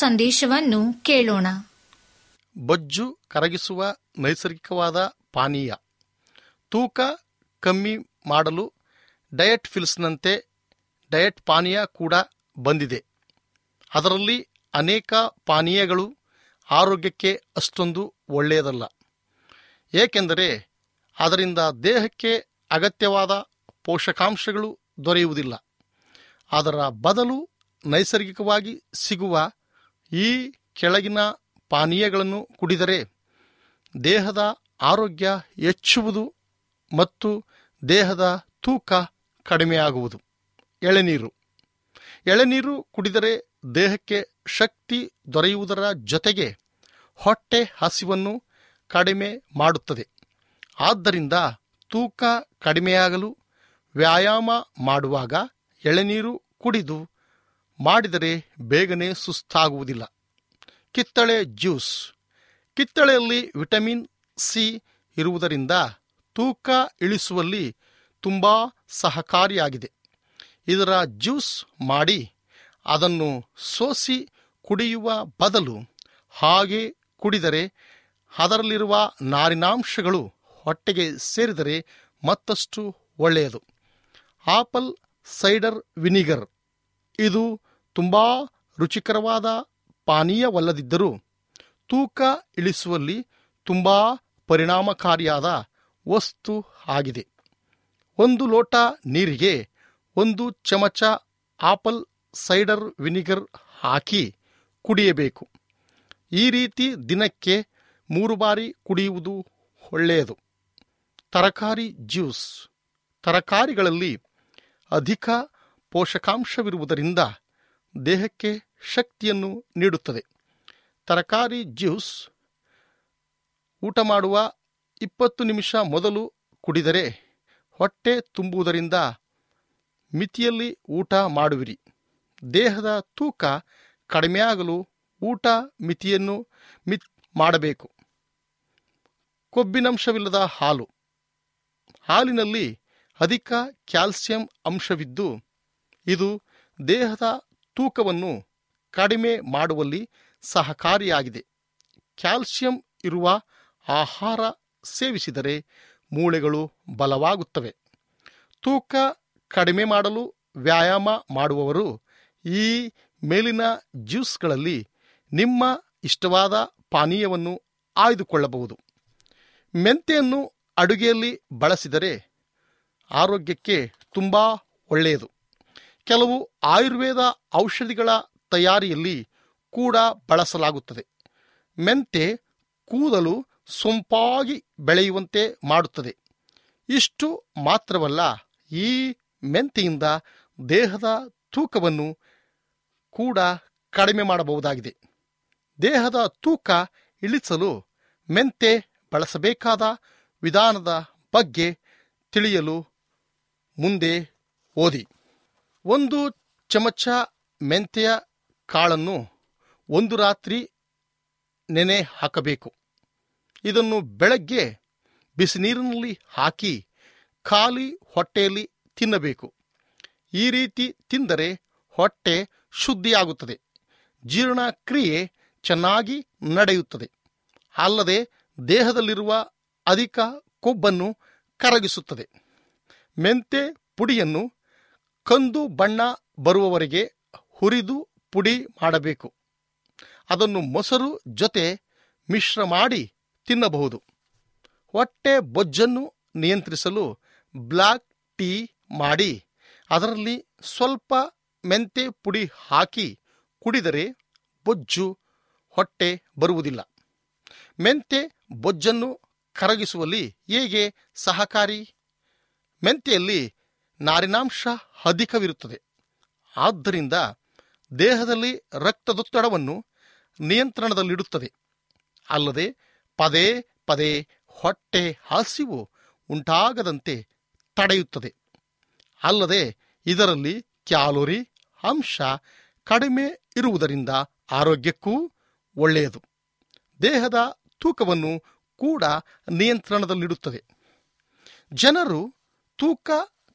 ಸಂದೇಶವನ್ನು ಕೇಳೋಣ. ಬೊಜ್ಜು ಕರಗಿಸುವ ನೈಸರ್ಗಿಕವಾದ ಪಾನೀಯ. ತೂಕ ಕಮ್ಮಿ ಮಾಡಲು ಡಯಟ್ ಫಿಲ್ಸ್ನಂತೆ ಡಯಟ್ ಪಾನೀಯ ಕೂಡ ಬಂದಿದೆ. ಅದರಲ್ಲಿ ಅನೇಕ ಪಾನೀಯಗಳು ಆರೋಗ್ಯಕ್ಕೆ ಅಷ್ಟೊಂದು ಒಳ್ಳೆಯದಲ್ಲ. ಏಕೆಂದರೆ ಅದರಿಂದ ದೇಹಕ್ಕೆ ಅಗತ್ಯವಾದ ಪೋಷಕಾಂಶಗಳು ದೊರೆಯುವುದಿಲ್ಲ. ಅದರ ಬದಲು ನೈಸರ್ಗಿಕವಾಗಿ ಸಿಗುವ ಈ ಕೆಳಗಿನ ಪಾನೀಯಗಳನ್ನು ಕುಡಿದರೆ ದೇಹದ ಆರೋಗ್ಯ ಹೆಚ್ಚುವುದು ಮತ್ತು ದೇಹದ ತೂಕ ಕಡಿಮೆಯಾಗುವುದು. ಎಳೆನೀರು. ಎಳೆನೀರು ಕುಡಿದರೆ ದೇಹಕ್ಕೆ ಶಕ್ತಿ ದೊರೆಯುವುದರ ಜೊತೆಗೆ ಹೊಟ್ಟೆ ಹಸಿವನ್ನು ಕಡಿಮೆ ಮಾಡುತ್ತದೆ. ಆದ್ದರಿಂದ ತೂಕ ಕಡಿಮೆಯಾಗಲು ವ್ಯಾಯಾಮ ಮಾಡುವಾಗ ಎಳೆನೀರು ಕುಡಿದು ಮಾಡಿದರೆ ಬೇಗನೆ ಸುಸ್ತಾಗುವುದಿಲ್ಲ. ಕಿತ್ತಳೆ ಜ್ಯೂಸ್. ಕಿತ್ತಳೆಯಲ್ಲಿ ವಿಟಮಿನ್ ಸಿ ಇರುವುದರಿಂದ ತೂಕ ಇಳಿಸುವಲ್ಲಿ ತುಂಬ ಸಹಕಾರಿಯಾಗಿದೆ. ಇದರ ಜ್ಯೂಸ್ ಮಾಡಿ ಅದನ್ನು ಸೋಸಿ ಕುಡಿಯುವ ಬದಲು ಹಾಗೆ ಕುಡಿದರೆ ಅದರಲ್ಲಿರುವ ನಾರಿನಾಂಶಗಳು ಹೊಟ್ಟೆಗೆ ಸೇರಿದರೆ ಮತ್ತಷ್ಟು ಒಳ್ಳೆಯದು. Apple cider vinegar. ಇದು ತುಂಬ ರುಚಿಕರವಾದ ಪಾನೀಯವಲ್ಲದಿದ್ದರೂ ತೂಕ ಇಳಿಸುವಲ್ಲಿ ತುಂಬ ಪರಿಣಾಮಕಾರಿಯಾದ ವಸ್ತು ಆಗಿದೆ. ಒಂದು ಲೋಟ ನೀರಿಗೆ ಒಂದು ಚಮಚ ಆಪಲ್ ಸೈಡರ್ ವಿನಿಗರ್ ಹಾಕಿ ಕುಡಿಯಬೇಕು. ಈ ರೀತಿ ದಿನಕ್ಕೆ ಮೂರು ಬಾರಿ ಕುಡಿಯುವುದು ಒಳ್ಳೆಯದು. ತರಕಾರಿ ಜ್ಯೂಸ್. ತರಕಾರಿಗಳಲ್ಲಿ ಅಧಿಕ ಪೋಷಕಾಂಶವಿರುವುದರಿಂದ ದೇಹಕ್ಕೆ ಶಕ್ತಿಯನ್ನು ನೀಡುತ್ತದೆ. ತರಕಾರಿ ಜ್ಯೂಸ್ ಊಟ ಮಾಡುವ ಇಪ್ಪತ್ತು ನಿಮಿಷ ಮೊದಲು ಕುಡಿದರೆ ಹೊಟ್ಟೆ ತುಂಬುವುದರಿಂದ ಮಿತಿಯಲ್ಲಿ ಊಟ ಮಾಡುವಿರಿ. ದೇಹದ ತೂಕ ಕಡಿಮೆಯಾಗಲು ಊಟ ಮಿತಿಯನ್ನು ಮಿತ್ ಮಾಡಬೇಕು. ಕೊಬ್ಬಿನಂಶವಿಲ್ಲದ ಹಾಲು. ಹಾಲಿನಲ್ಲಿ ಅಧಿಕ ಕ್ಯಾಲ್ಸಿಯಂ ಅಂಶವಿದ್ದು, ಇದು ದೇಹದ ತೂಕವನ್ನು ಕಡಿಮೆ ಮಾಡುವಲ್ಲಿ ಸಹಕಾರಿಯಾಗಿದೆ. ಕ್ಯಾಲ್ಸಿಯಂ ಇರುವ ಆಹಾರ ಸೇವಿಸಿದರೆ ಮೂಳೆಗಳು ಬಲವಾಗುತ್ತವೆ. ತೂಕ ಕಡಿಮೆ ಮಾಡಲು ವ್ಯಾಯಾಮ ಮಾಡುವವರು ಈ ಮೇಲಿನ ಜ್ಯೂಸ್ಗಳಲ್ಲಿ ನಿಮ್ಮ ಇಷ್ಟವಾದ ಪಾನೀಯವನ್ನು ಆಯ್ದುಕೊಳ್ಳಬಹುದು. ಮೆಂತೆಯನ್ನು ಅಡುಗೆಯಲ್ಲಿ ಬಳಸಿದರೆ ಆರೋಗ್ಯಕ್ಕೆ ತುಂಬ ಒಳ್ಳೆಯದು. ಕೆಲವು ಆಯುರ್ವೇದ ಔಷಧಿಗಳ ತಯಾರಿಯಲ್ಲಿ ಕೂಡ ಬಳಸಲಾಗುತ್ತದೆ. ಮೆಂತೆ ಕೂದಲು ಸೊಂಪಾಗಿ ಬೆಳೆಯುವಂತೆ ಮಾಡುತ್ತದೆ. ಇಷ್ಟು ಮಾತ್ರವಲ್ಲ, ಈ ಮೆಂತೆಯಿಂದ ದೇಹದ ತೂಕವನ್ನು ಕೂಡ ಕಡಿಮೆ ಮಾಡಬಹುದಾಗಿದೆ. ದೇಹದ ತೂಕ ಇಳಿಸಲು ಮೆಂತೆ ಬಳಸಬೇಕಾದ ವಿಧಾನದ ಬಗ್ಗೆ ತಿಳಿಯಲು ಮುಂದೆ ಓದಿ. ಒಂದು ಚಮಚ ಮೆಂತೆಯ ಕಾಳನ್ನು ಒಂದು ರಾತ್ರಿ ನೆನೆ ಹಾಕಬೇಕು. ಇದನ್ನು ಬೆಳಗ್ಗೆ ಬಿಸಿನೀರಿನಲ್ಲಿ ಹಾಕಿ ಖಾಲಿ ಹೊಟ್ಟೆಯಲ್ಲಿ ತಿನ್ನಬೇಕು. ಈ ರೀತಿ ತಿಂದರೆ ಹೊಟ್ಟೆ ಶುದ್ಧಿಯಾಗುತ್ತದೆ. ಜೀರ್ಣಕ್ರಿಯೆ ಚೆನ್ನಾಗಿ ನಡೆಯುತ್ತದೆ. ಅಲ್ಲದೆ ದೇಹದಲ್ಲಿರುವ ಅಧಿಕ ಕೊಬ್ಬನ್ನು ಕರಗಿಸುತ್ತದೆ. ಮೆಂತೆ ಪುಡಿಯನ್ನು ಕಂದು ಬಣ್ಣ ಬರುವವರೆಗೆ ಹುರಿದು ಪುಡಿ ಮಾಡಬೇಕು. ಅದನ್ನು ಮೊಸರು ಜೊತೆ ಮಿಶ್ರ ಮಾಡಿ ತಿನ್ನಬಹುದು. ಹೊಟ್ಟೆ ಬೊಜ್ಜನ್ನು ನಿಯಂತ್ರಿಸಲು ಬ್ಲ್ಯಾಕ್ ಟೀ ಮಾಡಿ, ಅದರಲ್ಲಿ ಸ್ವಲ್ಪ ಮೆಂತೆ ಪುಡಿ ಹಾಕಿ ಕುಡಿದರೆ ಬೊಜ್ಜು ಹೊಟ್ಟೆ ಬರುವುದಿಲ್ಲ. ಮೆಂತೆ ಬೊಜ್ಜನ್ನು ಕರಗಿಸುವಲ್ಲಿ ಹೇಗೆ ಸಹಕಾರಿ? ಮೆಂತೆಯಲ್ಲಿ ನಾರಿನಾಂಶ ಅಧಿಕವಿರುತ್ತದೆ. ಆದ್ದರಿಂದ ದೇಹದಲ್ಲಿ ರಕ್ತದೊತ್ತಡವನ್ನು ನಿಯಂತ್ರಣದಲ್ಲಿಡುತ್ತದೆ. ಅಲ್ಲದೆ ಪದೇ ಪದೇ ಹೊಟ್ಟೆ ಹಸಿವು ಉಂಟಾಗದಂತೆ ತಡೆಯುತ್ತದೆ. ಅಲ್ಲದೆ ಇದರಲ್ಲಿ ಕ್ಯಾಲೋರಿ ಅಂಶ ಕಡಿಮೆ ಇರುವುದರಿಂದ ಆರೋಗ್ಯಕ್ಕೂ ಒಳ್ಳೆಯದು. ದೇಹದ ತೂಕವನ್ನು ಕೂಡ ನಿಯಂತ್ರಣದಲ್ಲಿಡುತ್ತದೆ. ಜನರು ತೂಕ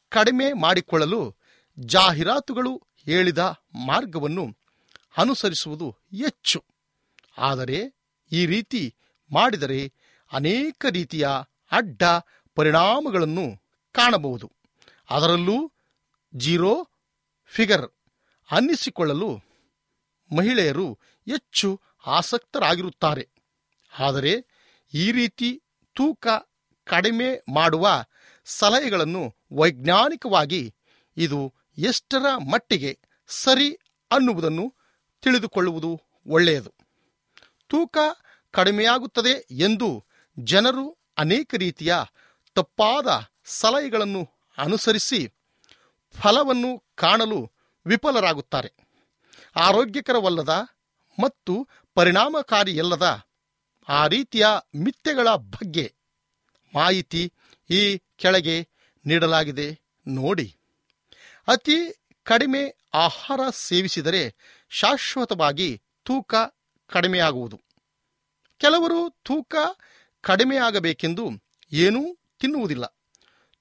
ಕಡಿಮೆ ಮಾಡಿಕೊಳ್ಳಲು ಜಾಹೀರಾತುಗಳು ಹೇಳಿದ ಮಾರ್ಗವನ್ನು ಅನುಸರಿಸುವುದು ಹೆಚ್ಚು. ಆದರೆ ಈ ರೀತಿ ಮಾಡಿದರೆ ಅನೇಕ ರೀತಿಯ ಅಡ್ಡ ಪರಿಣಾಮಗಳನ್ನು ಕಾಣಬಹುದು. ಅದರಲ್ಲೂ ಜೀರೋ ಫಿಗರ್ ಅನ್ನಿಸಿಕೊಳ್ಳಲು ಮಹಿಳೆಯರು ಹೆಚ್ಚು ಆಸಕ್ತರಾಗಿರುತ್ತಾರೆ. ಆದರೆ ಈ ರೀತಿ ತೂಕ ಕಡಿಮೆ ಮಾಡುವ ಸಲಹೆಗಳನ್ನು ವೈಜ್ಞಾನಿಕವಾಗಿ ಇದು ಎಷ್ಟರ ಮಟ್ಟಿಗೆ ಸರಿ ಅನ್ನುವುದನ್ನು ತಿಳಿದುಕೊಳ್ಳುವುದು ಒಳ್ಳೆಯದು. ತೂಕ ಕಡಿಮೆಯಾಗುತ್ತದೆ ಎಂದು ಜನರು ಅನೇಕ ರೀತಿಯ ತಪ್ಪಾದ ಸಲಹೆಗಳನ್ನು ಅನುಸರಿಸಿ ಫಲವನ್ನು ಕಾಣಲು ವಿಫಲರಾಗುತ್ತಾರೆ. ಆರೋಗ್ಯಕರವಲ್ಲದ ಮತ್ತು ಪರಿಣಾಮಕಾರಿಯಲ್ಲದ ಆ ರೀತಿಯ ಮಿಥ್ಯೆಗಳ ಬಗ್ಗೆ ಮಾಹಿತಿ ಈ ಕೆಳಗೆ ನೀಡಲಾಗಿದೆ. ನೋಡಿ. ಅತಿ ಕಡಿಮೆ ಆಹಾರ ಸೇವಿಸಿದರೆ ಶಾಶ್ವತವಾಗಿ ತೂಕ ಕಡಿಮೆಯಾಗುವುದು. ಕೆಲವರು ತೂಕ ಕಡಿಮೆಯಾಗಬೇಕೆಂದು ಏನೂ ತಿನ್ನುವುದಿಲ್ಲ.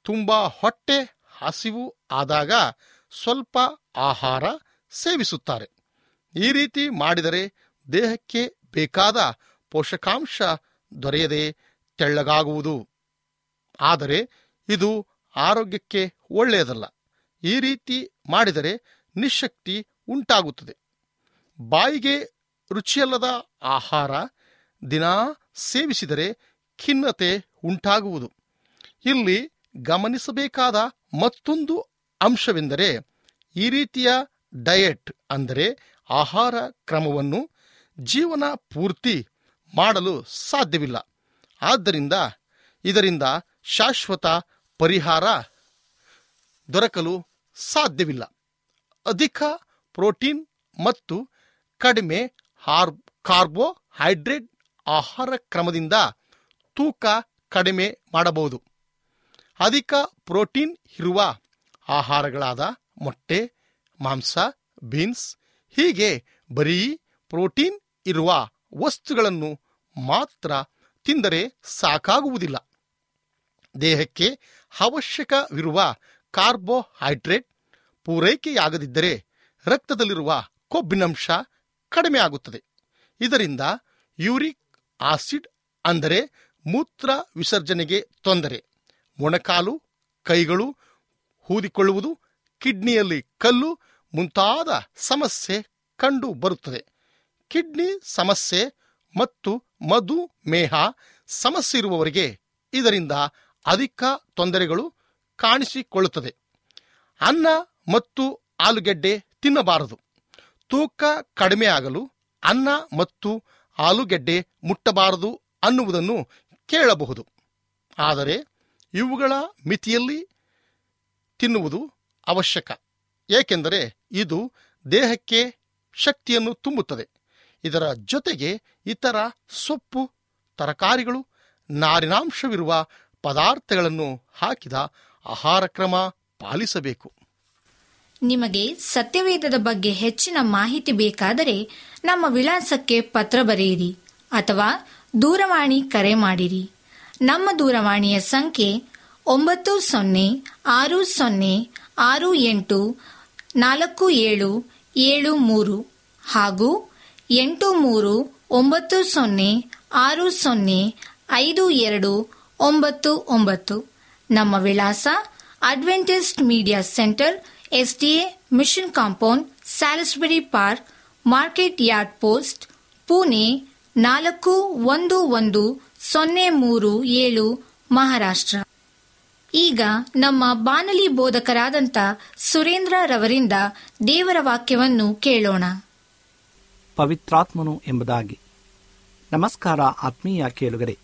ತುಂಬ ಹೊಟ್ಟೆ ಹಸಿವು ಆದಾಗ ಸ್ವಲ್ಪ ಆಹಾರ ಸೇವಿಸುತ್ತಾರೆ. ಈ ರೀತಿ ಮಾಡಿದರೆ ದೇಹಕ್ಕೆ ಬೇಕಾದ ಪೋಷಕಾಂಶ ದೊರೆಯದೆ ತೆಳ್ಳಗಾಗುವುದು. ಆದರೆ ಇದು ಆರೋಗ್ಯಕ್ಕೆ ಒಳ್ಳೆಯದಲ್ಲ. ಈ ರೀತಿ ಮಾಡಿದರೆ ನಿಶಕ್ತಿ ಉಂಟಾಗುತ್ತದೆ. ಬಾಯಿಗೆ ರುಚಿಯಲ್ಲದ ಆಹಾರ ದಿನಾ ಸೇವಿಸಿದರೆ ಖಿನ್ನತೆ ಉಂಟಾಗುವುದು. ಇಲ್ಲಿ ಗಮನಿಸಬೇಕಾದ ಮತ್ತೊಂದು ಅಂಶವೆಂದರೆ ಈ ರೀತಿಯ ಡಯೆಟ್ ಅಂದರೆ ಆಹಾರ ಕ್ರಮವನ್ನು ಜೀವನ ಪೂರ್ತಿ ಮಾಡಲು ಸಾಧ್ಯವಿಲ್ಲ. ಆದ್ದರಿಂದ ಇದರಿಂದ ಶಾಶ್ವತ ಪರಿಹಾರ ದೊರಕಲು ಸಾಧ್ಯವಿಲ್ಲ. ಅಧಿಕ ಪ್ರೋಟೀನ್ ಮತ್ತು ಕಡಿಮೆ ಹಾರ್, ಕಾರ್ಬೋಹೈಡ್ರೇಟ್ ಆಹಾರ ಕ್ರಮದಿಂದ ತೂಕ ಕಡಿಮೆ ಮಾಡಬಹುದು. ಅಧಿಕ ಪ್ರೋಟೀನ್ ಇರುವ ಆಹಾರಗಳಾದ ಮೊಟ್ಟೆ, ಮಾಂಸ, ಬೀನ್ಸ್ ಹೀಗೆ ಬರೀ ಪ್ರೋಟೀನ್ ಇರುವ ವಸ್ತುಗಳನ್ನು ಮಾತ್ರ ತಿಂದರೆ ಸಾಕಾಗುವುದಿಲ್ಲ. ದೇಹಕ್ಕೆ ಅವಶ್ಯಕವಿರುವ ಕಾರ್ಬೋಹೈಡ್ರೇಟ್ ಪೂರೈಕೆಯಾಗದಿದ್ದರೆ ರಕ್ತದಲ್ಲಿರುವ ಕೊಬ್ಬಿನಂಶ ಕಡಿಮೆಯಾಗುತ್ತದೆ. ಇದರಿಂದ ಯೂರಿಕ್ ಆಸಿಡ್ ಅಂದರೆ ಮೂತ್ರ ವಿಸರ್ಜನೆಗೆ ತೊಂದರೆ. ಮೊಣಕಾಲು, ಕೈಗಳು ಹೂದಿಕೊಳ್ಳುವುದು, ಕಿಡ್ನಿಯಲ್ಲಿ ಕಲ್ಲು ಮುಂತಾದ ಸಮಸ್ಯೆ ಕಂಡು ಬರುತ್ತದೆ. ಕಿಡ್ನಿ ಸಮಸ್ಯೆ ಮತ್ತು ಮಧುಮೇಹ ಸಮಸ್ಯೆ ಇರುವವರಿಗೆ ಇದರಿಂದ ಅಧಿಕ ತೊಂದರೆಗಳು ಕಾಣಿಸಿಕೊಳ್ಳುತ್ತದೆ. ಅನ್ನ ಮತ್ತು ಆಲೂಗೆಡ್ಡೆ ತಿನ್ನಬಾರದು. ತೂಕ ಕಡಿಮೆ ಆಗಲು ಅನ್ನ ಮತ್ತು ಆಲೂಗೆಡ್ಡೆ ಮುಟ್ಟಬಾರದು ಅನ್ನುವುದನ್ನು ಕೇಳಬಹುದು. ಆದರೆ ಇವುಗಳ ಮಿತಿಯಲ್ಲಿ ತಿನ್ನುವುದು ಅವಶ್ಯಕ. ಏಕೆಂದರೆ ಇದು ದೇಹಕ್ಕೆ ಶಕ್ತಿಯನ್ನು ತುಂಬುತ್ತದೆ. ಇದರ ಜೊತೆಗೆ ಇತರ ಸೊಪ್ಪು, ತರಕಾರಿಗಳು, ನಾರಿನಾಂಶವಿರುವ ಪದಾರ್ಥಗಳನ್ನು ಹಾಕಿದ ಆಹಾರ ಕ್ರಮ ಪಾಲಿಸಬೇಕು. ನಿಮಗೆ ಸತ್ಯವೇದದ ಬಗ್ಗೆ ಹೆಚ್ಚಿನ ಮಾಹಿತಿ ಬೇಕಾದರೆ ನಮ್ಮ ವಿಳಾಸಕ್ಕೆ ಪತ್ರ ಬರೆಯಿರಿ ಅಥವಾ ದೂರವಾಣಿ ಕರೆ ಮಾಡಿರಿ. ನಮ್ಮ ದೂರವಾಣಿಯ ಸಂಖ್ಯೆ ಒಂಬತ್ತು ಸೊನ್ನೆ ಆರು ಸೊನ್ನೆ ಆರು ಎಂಟು ನಾಲ್ಕು ಏಳು ಏಳು ಮೂರು ಹಾಗೂ ಎಂಟು ಮೂರು ಒಂಬತ್ತು ಸೊನ್ನೆ ಆರು ಸೊನ್ನೆ ಐದು ಎರಡು ಒಂಬತ್ತು ಒಂಬತ್ತು. ನಮ್ಮ ವಿಳಾಸ Adventist Media Centre SDA Mission Compound Salisbury Park Market Yard post Pune ನಾಲ್ಕು ಒಂದು ಒಂದು ಸೊನ್ನೆ ಮೂರು ಏಳು, ಮಹಾರಾಷ್ಟ್ರ. ಈಗ ನಮ್ಮ ಬಾನಲಿ ಬೋಧಕರಾದಂಥ ಸುರೇಂದ್ರ ರವರಿಂದ ದೇವರ ವಾಕ್ಯವನ್ನು ಕೇಳೋಣ. ಪವಿತ್ರಾತ್ಮನು ಎಂಬುದಾಗಿ. ನಮಸ್ಕಾರ ಆತ್ಮೀಯ ಕೇಳುಗರೆ.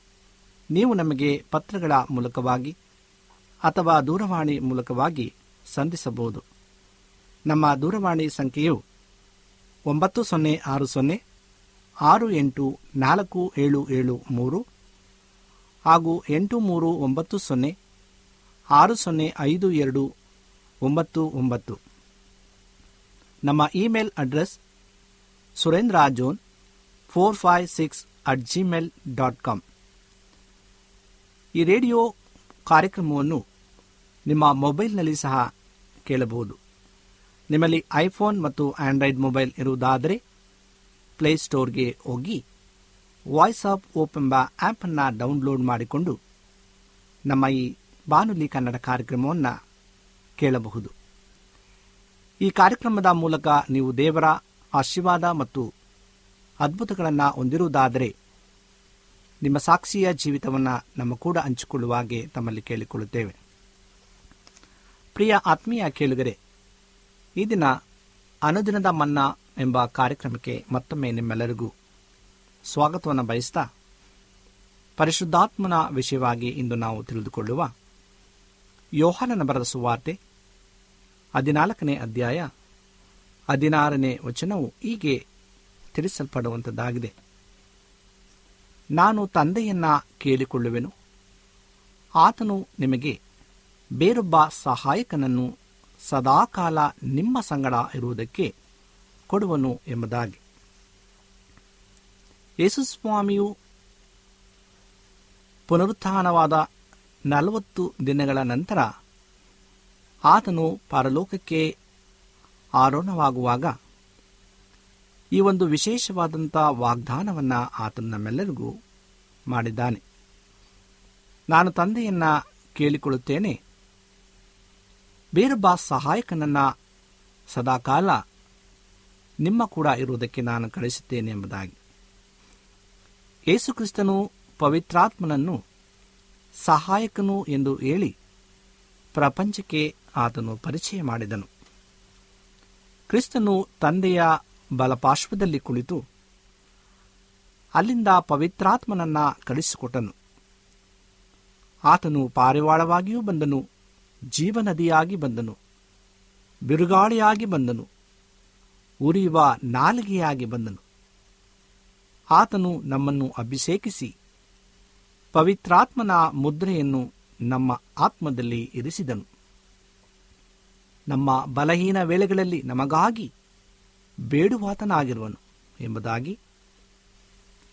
ನೀವು ನಮಗೆ ಪತ್ರಗಳ ಮೂಲಕವಾಗಿ ಅಥವಾ ದೂರವಾಣಿ ಮೂಲಕವಾಗಿ ಸಂಧಿಸಬಹುದು. ನಮ್ಮ ದೂರವಾಣಿ ಸಂಖ್ಯೆಯು ಒಂಬತ್ತು ಸೊನ್ನೆ ಆರು ಸೊನ್ನೆ ಆರು ಎಂಟು ನಾಲ್ಕು ಏಳು ಏಳು ಮೂರು ಹಾಗೂ ಎಂಟು ಮೂರು ಒಂಬತ್ತು ಸೊನ್ನೆ ಆರು ಸೊನ್ನೆ ಐದು ಎರಡು ಒಂಬತ್ತು ಒಂಬತ್ತು. ನಮ್ಮ email address Surendra John four five six at Gmail dot com. ಈ ರೇಡಿಯೋ ಕಾರ್ಯಕ್ರಮವನ್ನು ನಿಮ್ಮ ಮೊಬೈಲ್ನಲ್ಲಿ ಸಹ ಕೇಳಬಹುದು. ನಿಮ್ಮಲ್ಲಿ ಐಫೋನ್ ಮತ್ತು ಆಂಡ್ರಾಯ್ಡ್ ಮೊಬೈಲ್ ಇರುವುದಾದರೆ ಪ್ಲೇಸ್ಟೋರ್ಗೆ ಹೋಗಿ ವಾಯ್ಸ್ ಆಫ್ ಓಪ್ ಎಂಬ ಆ್ಯಪನ್ನು ಡೌನ್ಲೋಡ್ ಮಾಡಿಕೊಂಡು ನಮ್ಮ ಈ ಬಾನುಲಿ ಕನ್ನಡ ಕಾರ್ಯಕ್ರಮವನ್ನು ಕೇಳಬಹುದು. ಈ ಕಾರ್ಯಕ್ರಮದ ಮೂಲಕ ನೀವು ದೇವರ ಆಶೀರ್ವಾದ ಮತ್ತು ಅದ್ಭುತಗಳನ್ನು ಹೊಂದಿರುವುದಾದರೆ ನಿಮ್ಮ ಸಾಕ್ಷಿಯ ಜೀವಿತವನ್ನು ನಮ್ಮ ಕೂಡ ಹಂಚಿಕೊಳ್ಳುವ ಹಾಗೆ ತಮ್ಮಲ್ಲಿ ಕೇಳಿಕೊಳ್ಳುತ್ತೇವೆ. ಪ್ರಿಯ ಆತ್ಮೀಯ ಕೇಳುಗರೆ, ಈ ದಿನ ಅನುದಿನದ ಮನ್ನಾ ಎಂಬ ಕಾರ್ಯಕ್ರಮಕ್ಕೆ ಮತ್ತೊಮ್ಮೆ ನಿಮ್ಮೆಲ್ಲರಿಗೂ ಸ್ವಾಗತವನ್ನು ಬಯಸ್ತಾ ಪರಿಶುದ್ಧಾತ್ಮನ ವಿಷಯವಾಗಿ ಇಂದು ನಾವು ತಿಳಿದುಕೊಳ್ಳುವ ಯೋಹಾನನ ಬರೆದ ಸುವಾರ್ತೆ ಹದಿನಾಲ್ಕನೇ ಅಧ್ಯಾಯ ಹದಿನಾರನೇ ವಚನವು ಹೀಗೆ ತಿಳಿಸಲ್ಪಡುವಂಥದ್ದಾಗಿದೆ ನಾನು ತಂದೆಯನ್ನ ಕೇಳಿಕೊಳ್ಳುವೆನು. ಆತನು ನಿಮಗೆ ಬೇರೊಬ್ಬ ಸಹಾಯಕನನ್ನು ಸದಾಕಾಲ ನಿಮ್ಮ ಸಂಗಡ ಇರುವುದಕ್ಕೆ ಕೊಡುವನು ಎಂಬುದಾಗಿ. ಯೇಸುಸ್ವಾಮಿಯು ಪುನರುತ್ಥಾನವಾದ ನಲವತ್ತು ದಿನಗಳ ನಂತರ ಆತನು ಪರಲೋಕಕ್ಕೆ ಆರೋಹಣವಾಗುವಾಗ ಈ ಒಂದು ವಿಶೇಷವಾದಂಥ ವಾಗ್ದಾನವನ್ನು ಆತನು ನಮ್ಮೆಲ್ಲರಿಗೂ ಮಾಡಿದ್ದಾನೆ. ನಾನು ತಂದೆಯನ್ನ ಕೇಳಿಕೊಳ್ಳುತ್ತೇನೆ. ಬೇರೊಬ್ಬ ಸಹಾಯಕನನ್ನ ಸದಾಕಾಲ ನಿಮ್ಮ ಕೂಡ ಇರುವುದಕ್ಕೆ ನಾನು ಕಳಿಸುತ್ತೇನೆ ಎಂಬುದಾಗಿ. ಯೇಸುಕ್ರಿಸ್ತನು ಪವಿತ್ರಾತ್ಮನನ್ನು ಸಹಾಯಕನು ಎಂದು ಹೇಳಿ ಪ್ರಪಂಚಕ್ಕೆ ಆತನು ಪರಿಚಯ ಮಾಡಿದನು. ಕ್ರಿಸ್ತನು ತಂದೆಯ ಬಲಪಾರ್ಶ್ವದಲ್ಲಿ ಕುಳಿತು ಅಲ್ಲಿಂದ ಪವಿತ್ರಾತ್ಮನನ್ನ ಕಳಿಸಿಕೊಟ್ಟನು ಆತನು ಪಾರಿವಾಳವಾಗಿಯೂ ಬಂದನು, ಜೀವನದಿಯಾಗಿ ಬಂದನು, ಬಿರುಗಾಳಿಯಾಗಿ ಬಂದನು, ಉರಿಯುವ ನಾಲಿಗೆಯಾಗಿ ಬಂದನು. ಆತನು ನಮ್ಮನ್ನು ಅಭಿಷೇಕಿಸಿ ಪವಿತ್ರಾತ್ಮನ ಮುದ್ರೆಯನ್ನು ನಮ್ಮ ಆತ್ಮದಲ್ಲಿ ಇರಿಸಿದನು. ನಮ್ಮ ಬಲಹೀನ ವೇಳೆಗಳಲ್ಲಿ ನಮಗಾಗಿ ಬೇಡುವಾತನಾಗಿರುವನು ಎಂಬುದಾಗಿ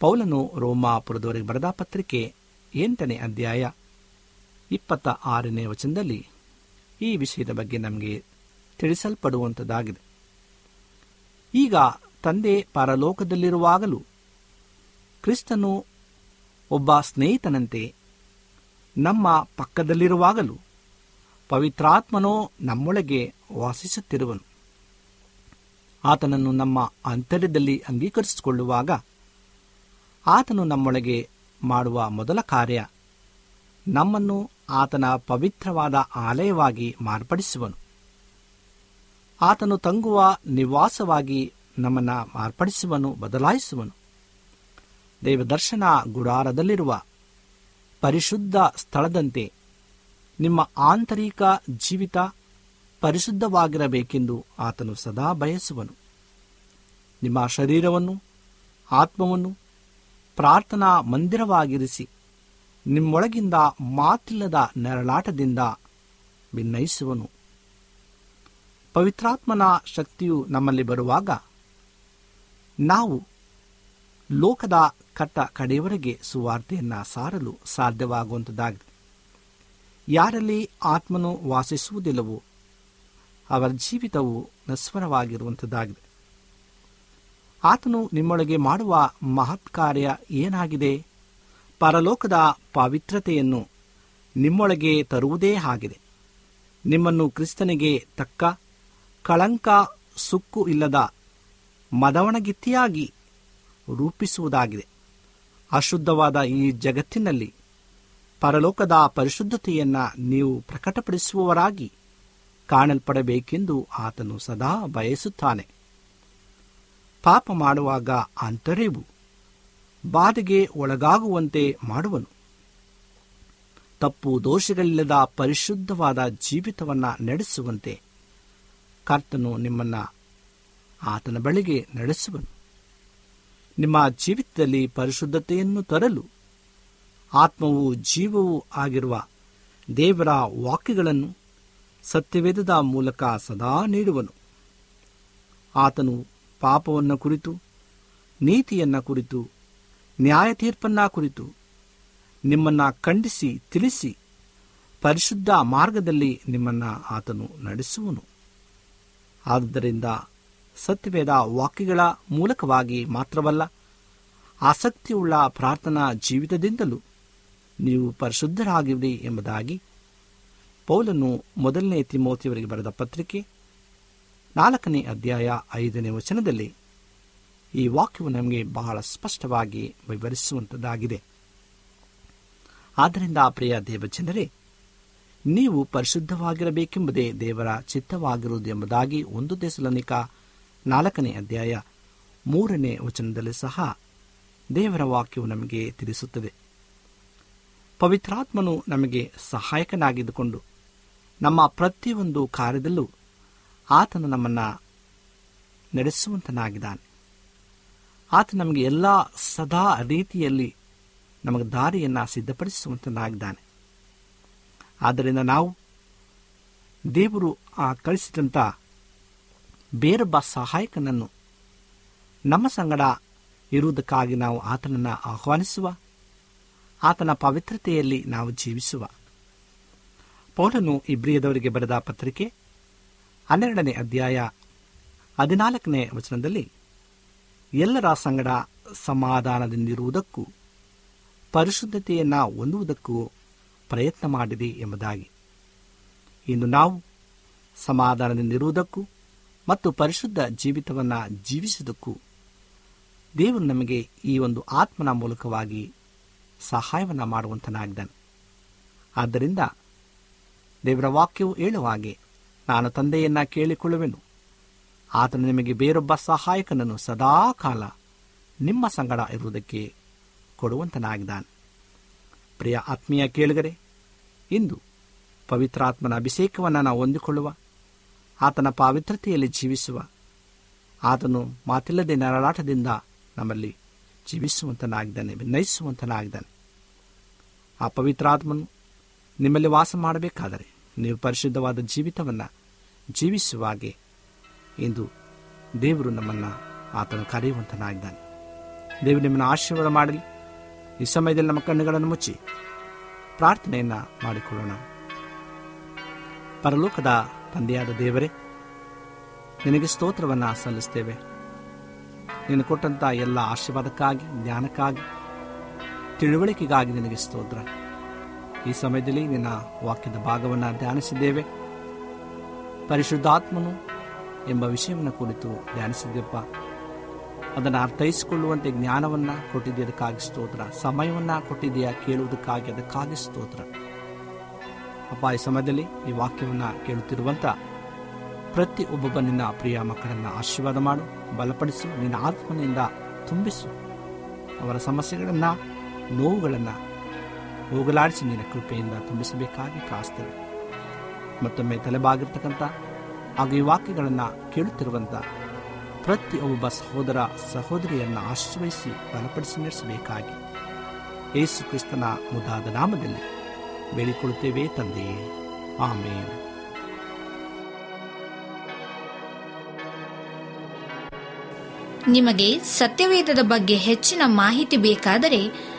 ಪೌಲನು ರೋಮಾಪುರದವರೆಗೆ ಬರೆದ ಪತ್ರಿಕೆ ಎಂಟನೇ ಅಧ್ಯಾಯ ಇಪ್ಪತ್ತ ಆರನೇ ವಚನದಲ್ಲಿ ಈ ವಿಷಯದ ಬಗ್ಗೆ ನಮಗೆ ತಿಳಿಸಲ್ಪಡುವಂಥದ್ದಾಗಿದೆ ಈಗ ತಂದೆ ಪರಲೋಕದಲ್ಲಿರುವಾಗಲೂ ಕ್ರಿಸ್ತನು ಒಬ್ಬ ಸ್ನೇಹಿತನಂತೆ ನಮ್ಮ ಪಕ್ಕದಲ್ಲಿರುವಾಗಲೂ ಪವಿತ್ರಾತ್ಮನೋ ನಮ್ಮೊಳಗೆ ವಾಸಿಸುತ್ತಿರುವನು. ಆತನನ್ನು ನಮ್ಮ ಅಂತರ್ಯದಲ್ಲಿ ಅಂಗೀಕರಿಸಿಕೊಳ್ಳುವಾಗ ಆತನು ನಮ್ಮೊಳಗೆ ಮಾಡುವ ಮೊದಲ ಕಾರ್ಯ ನಮ್ಮನ್ನು ಆತನ ಪವಿತ್ರವಾದ ಆಲಯವಾಗಿ ಮಾರ್ಪಡಿಸುವನು. ಆತನು ತಂಗುವ ನಿವಾಸವಾಗಿ ನಮ್ಮನ್ನು ಮಾರ್ಪಡಿಸುವನು, ಬದಲಾಯಿಸುವನು. ದೇವದರ್ಶನ ಗುಡಾರದಲ್ಲಿರುವ ಪರಿಶುದ್ಧ ಸ್ಥಳದಂತೆ ನಿಮ್ಮ ಆಂತರಿಕ ಜೀವಿತ ಪರಿಶುದ್ಧವಾಗಿರಬೇಕೆಂದು ಆತನು ಸದಾ ಬಯಸುವನು. ನಿಮ್ಮ ಶರೀರವನ್ನು, ಆತ್ಮವನ್ನು ಪ್ರಾರ್ಥನಾ ಮಂದಿರವಾಗಿರಿಸಿ, ನಿಮ್ಮೊಳಗಿಂದ ಮಾತಿಲ್ಲದ ನೆರಳಾಟದಿಂದ ಭಿನ್ನಯಿಸುವನು ಪವಿತ್ರಾತ್ಮನ ಶಕ್ತಿಯು ನಮ್ಮಲ್ಲಿ ಬರುವಾಗ ನಾವು ಲೋಕದ ಕಟ್ಟ ಕಡೆಯವರೆಗೆ ಸುವಾರ್ತೆಯನ್ನು ಸಾರಲು ಸಾಧ್ಯವಾಗುವಂಥದ್ದಾಗಿದೆ ಯಾರಲ್ಲಿ ಆತ್ಮನು ವಾಸಿಸುವುದಿಲ್ಲವೋ ಅವರ ಜೀವಿತವು ನಸ್ವರವಾಗಿರುವಂಥದ್ದಾಗಿದೆ. ಆತನು ನಿಮ್ಮೊಳಗೆ ಮಾಡುವ ಮಹತ್ ಕಾರ್ಯ ಏನಾಗಿದೆ? ಪರಲೋಕದ ಪಾವಿತ್ರತೆಯನ್ನು ನಿಮ್ಮೊಳಗೆ ತರುವುದೇ ಆಗಿದೆ. ನಿಮ್ಮನ್ನು ಕ್ರಿಸ್ತನಿಗೆ ತಕ್ಕ ಕಳಂಕ ಸುಕ್ಕು ಇಲ್ಲದ ಮದವಣಗಿತ್ತಿಯಾಗಿ ರೂಪಿಸುವುದಾಗಿದೆ. ಅಶುದ್ಧವಾದ ಈ ಜಗತ್ತಿನಲ್ಲಿ ಪರಲೋಕದ ಪರಿಶುದ್ಧತೆಯನ್ನು ನೀವು ಪ್ರಕಟಪಡಿಸುವವರಾಗಿ ಕಾಣಲ್ಪಡಬೇಕೆಂದು ಆತನು ಸದಾ ಬಯಸುತ್ತಾನೆ. ಪಾಪ ಮಾಡುವಾಗ ಅಂತರ್ಯವು ಬಾಧೆಗೆ ಒಳಗಾಗುವಂತೆ ಮಾಡುವನು. ತಪ್ಪು ದೋಷಗಳಿಲ್ಲದ ಪರಿಶುದ್ಧವಾದ ಜೀವಿತವನ್ನು ನಡೆಸುವಂತೆ ಕರ್ತನು ನಿಮ್ಮನ್ನ ಆತನ ಬಳಿಗೆ ನಡೆಸುವನು. ನಿಮ್ಮ ಜೀವಿತದಲ್ಲಿ ಪರಿಶುದ್ಧತೆಯನ್ನು ತರಲು ಆತ್ಮವು ಜೀವವೂ ಆಗಿರುವ ದೇವರ ವಾಕ್ಯಗಳನ್ನು ಸತ್ಯವೇದದ ಮೂಲಕ ಸದಾ ನೀಡುವನು. ಆತನು ಪಾಪವನ್ನು ಕುರಿತು, ನೀತಿಯನ್ನ ಕುರಿತು ನ್ಯಾಯ ತೀರ್ಪನ್ನ ಕುರಿತು, ನಿಮ್ಮನ್ನ ಖಂಡಿಸಿ, ತಿಳಿಸಿ, ಪರಿಶುದ್ಧ ಮಾರ್ಗದಲ್ಲಿ ನಿಮ್ಮನ್ನ ಆತನು ನಡೆಸುವನು. ಆದ್ದರಿಂದ ಸತ್ಯವೇದ ವಾಕ್ಯಗಳ ಮೂಲಕವಾಗಿ ಮಾತ್ರವಲ್ಲ, ಆಸಕ್ತಿಯುಳ್ಳ ಪ್ರಾರ್ಥನಾ ಜೀವಿತದಿಂದಲೂ ನೀವು ಪರಿಶುದ್ಧರಾಗಿರಿ ಎಂಬುದಾಗಿ ಪೌಲನು ಮೊದಲನೇ ತಿಮೋತಿಯವರಿಗೆ ಬರೆದ ಪತ್ರಿಕೆ, ನಾಲ್ಕನೇ ಅಧ್ಯಾಯ ಐದನೇ ವಚನದಲ್ಲಿ ಈ ವಾಕ್ಯವು ನಮಗೆ ಬಹಳ ಸ್ಪಷ್ಟವಾಗಿ ವಿವರಿಸುವಂಥದ್ದಾಗಿದೆ ಆದ್ದರಿಂದ ಪ್ರಿಯ ದೇವಜನರೇ, ನೀವು ಪರಿಶುದ್ಧವಾಗಿರಬೇಕೆಂಬುದೇ ದೇವರ ಚಿತ್ತವಾಗಿರುವುದು ಎಂಬುದಾಗಿ ಒಂದು ದೇಶಲನಿಕ ನಾಲ್ಕನೇ ಅಧ್ಯಾಯ ಮೂರನೇ ವಚನದಲ್ಲಿ ಸಹ ದೇವರ ವಾಕ್ಯವು ನಮಗೆ ತಿಳಿಸುತ್ತದೆ. ಪವಿತ್ರಾತ್ಮನು ನಮಗೆ ಸಹಾಯಕನಾಗಿದ್ದುಕೊಂಡು ನಮ್ಮ ಪ್ರತಿಯೊಂದು ಕಾರ್ಯದಲ್ಲೂ ಆತನು ನಮ್ಮನ್ನು ನಡೆಸುವಂತನಾಗಿದ್ದಾನೆ. ಆತ ನಮಗೆ ಎಲ್ಲ ಸದಾ ರೀತಿಯಲ್ಲಿ ನಮಗೆ ದಾರಿಯನ್ನು ಸಿದ್ಧಪಡಿಸುವಂತನಾಗಿದ್ದಾನೆ. ಆದ್ದರಿಂದ ನಾವು ದೇವರು ಆ ಕಳಿಸಿದಂಥ ಬೇರೊಬ್ಬ ಸಹಾಯಕನನ್ನು ನಮ್ಮ ಸಂಗಡ ಇರುವುದಕ್ಕಾಗಿ ನಾವು ಆತನನ್ನು ಆಹ್ವಾನಿಸುವ, ಆತನ ಪವಿತ್ರತೆಯಲ್ಲಿ ನಾವು ಜೀವಿಸುವ. ಪೌಲನು ಇಬ್ರಿಯದವರಿಗೆ ಬರೆದ ಪತ್ರಿಕೆ ಹನ್ನೆರಡನೇ ಅಧ್ಯಾಯ ಹದಿನಾಲ್ಕನೇ ವಚನದಲ್ಲಿ ಎಲ್ಲರ ಸಂಗಡ ಸಮಾಧಾನದಿಂದಿರುವುದಕ್ಕೂ ಪರಿಶುದ್ಧತೆಯನ್ನು ಹೊಂದುವುದಕ್ಕೂ ಪ್ರಯತ್ನ ಮಾಡಿದೆ ಎಂಬುದಾಗಿ. ಇಂದು ನಾವು ಸಮಾಧಾನದಿಂದಿರುವುದಕ್ಕೂ ಮತ್ತು ಪರಿಶುದ್ಧ ಜೀವಿತವನ್ನು ಜೀವಿಸುವುದಕ್ಕೂ ದೇವರು ನಮಗೆ ಈ ಒಂದು ಆತ್ಮನ ಮೂಲಕವಾಗಿ ಸಹಾಯವನ್ನು ಮಾಡುವಂತನಾಗಿದ್ದಾನೆ. ಆದ್ದರಿಂದ ದೇವರ ವಾಕ್ಯವು ಹೇಳುವ ಹಾಗೆ, ನಾನು ತಂದೆಯನ್ನ ಕೇಳಿಕೊಳ್ಳುವೆನು. ಆತನು ನಿಮಗೆ ಬೇರೊಬ್ಬ ಸಹಾಯಕನನ್ನು ಸದಾ ಕಾಲ ನಿಮ್ಮ ಸಂಗಡ ಇರುವುದಕ್ಕೆ ಕೊಡುವಂತನಾಗಿದ್ದಾನೆ. ಪ್ರಿಯ ಆತ್ಮೀಯ ಕೇಳುಗರೆ, ಇಂದು ಪವಿತ್ರಾತ್ಮನ ಅಭಿಷೇಕವನ್ನು ನಾವು ಹೊಂದಿಕೊಳ್ಳುವ, ಆತನ ಪಾವಿತ್ರತೆಯಲ್ಲಿ ಜೀವಿಸುವ, ಆತನು ಮಾತಿಲ್ಲದೆ ನರಳಾಟದಿಂದ ನಮ್ಮಲ್ಲಿ ಜೀವಿಸುವಂತನಾಗಿದ್ದಾನೆ ನಯಿಸುವಂತನಾಗಿದ್ದಾನೆ ಆ ಪವಿತ್ರಾತ್ಮನು ನಿಮ್ಮಲ್ಲಿ ವಾಸ ಮಾಡಬೇಕಾದರೆ ನೀವು ಪರಿಶುದ್ಧವಾದ ಜೀವಿತವನ್ನು ಜೀವಿಸುವಾಗೆ ಎಂದು ದೇವರು ನಮ್ಮನ್ನು ಆತನು ಕರೆಯುವಂತನಾಗಿದ್ದಾನೆ. ದೇವರು ನಿಮ್ಮನ್ನು ಆಶೀರ್ವಾದ ಮಾಡಲಿ. ಈ ಸಮಯದಲ್ಲಿ ನಮ್ಮ ಕಣ್ಣುಗಳನ್ನು ಮುಚ್ಚಿ ಪ್ರಾರ್ಥನೆಯನ್ನು ಮಾಡಿಕೊಳ್ಳೋಣ. ಪರಲೋಕದ ತಂದೆಯಾದ ದೇವರೇ, ನಿನಗೆ ಸ್ತೋತ್ರವನ್ನು ಸಲ್ಲಿಸ್ತೇವೆ. ನೀನು ಕೊಟ್ಟಂಥ ಎಲ್ಲ ಆಶೀರ್ವಾದಕ್ಕಾಗಿ, ಜ್ಞಾನಕ್ಕಾಗಿ, ತಿಳುವಳಿಕೆಗಾಗಿ ನಿನಗೆ ಸ್ತೋತ್ರ. ಈ ಸಮಯದಲ್ಲಿ ನಿನ್ನ ವಾಕ್ಯದ ಭಾಗವನ್ನು ಧ್ಯಾನಿಸಿದ್ದೇವೆ. ಪರಿಶುದ್ಧಾತ್ಮನು ಎಂಬ ವಿಷಯವನ್ನು ಕುರಿತು ಧ್ಯಾನಿಸಿದ್ದೆಪ್ಪ ಅದನ್ನು ಅರ್ಥೈಸಿಕೊಳ್ಳುವಂತೆ ಜ್ಞಾನವನ್ನು ಕೊಟ್ಟಿದ್ದೆ ಅದಕ್ಕಾಗಿ ಸ್ತೋತ್ರ, ಸಮಯವನ್ನು ಕೊಟ್ಟಿದೆಯಾ ಕೇಳುವುದಕ್ಕಾಗಿ ಅದಕ್ಕಾಗಿ ಸ್ತೋತ್ರ. ಅಪ್ಪ, ಈ ಸಮಯದಲ್ಲಿ ಈ ವಾಕ್ಯವನ್ನು ಕೇಳುತ್ತಿರುವಂಥ ಪ್ರತಿ ಒಬ್ಬೊಬ್ಬ ನಿನ್ನ ಪ್ರಿಯ ಮಕ್ಕಳನ್ನು ಆಶೀರ್ವಾದ ಮಾಡು, ಬಲಪಡಿಸು, ನಿನ್ನ ಆತ್ಮನಿಂದ ತುಂಬಿಸು. ಅವರ ಸಮಸ್ಯೆಗಳನ್ನು, ನೋವುಗಳನ್ನು ಹೋಗಲಾಡಿಸಿ ನಿನ್ನ ಕೃಪೆಯಿಂದ ತುಂಬಿಸಬೇಕಾಗಿ ಕಾಸ್ತೇವೆ ಮತ್ತೊಮ್ಮೆ ತಲೆಬಾಗಿರ್ತಕ್ಕಂಥ ಹಾಗೂ ಈ ವಾಕ್ಯಗಳನ್ನು ಕೇಳುತ್ತಿರುವಂಥ ಪ್ರತಿ ಒಬ್ಬ ಸಹೋದರ ಸಹೋದರಿಯನ್ನು ಆಶ್ರಯಿಸಿ ಬಲಪಡಿಸಿ ನಡೆಸಬೇಕಾಗಿ. ಯೇಸು ಕ್ರಿಸ್ತನ ಮುದಾದ ನಾಮದಲ್ಲಿ ಬೇಡಿಕೊಳ್ಳುತ್ತೇವೆ ತಂದೆಯೇ. ಆಮೇಲೆ ನಿಮಗೆ ಸತ್ಯವೇದದ ಬಗ್ಗೆ ಹೆಚ್ಚಿನ ಮಾಹಿತಿ ಬೇಕಾದರೆ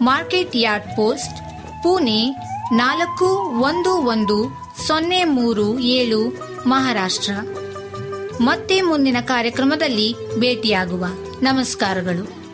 Market Yard post, Pune ನಾಲ್ಕು ಒಂದು ಒಂದು ಸೊನ್ನೆ ಮೂರು ಏಳು, ಮಹಾರಾಷ್ಟ್ರ. ಮತ್ತೆ ಮುಂದಿನ ಕಾರ್ಯಕ್ರಮದಲ್ಲಿ ಭೇಟಿಯಾಗುವ. ನಮಸ್ಕಾರಗಳು.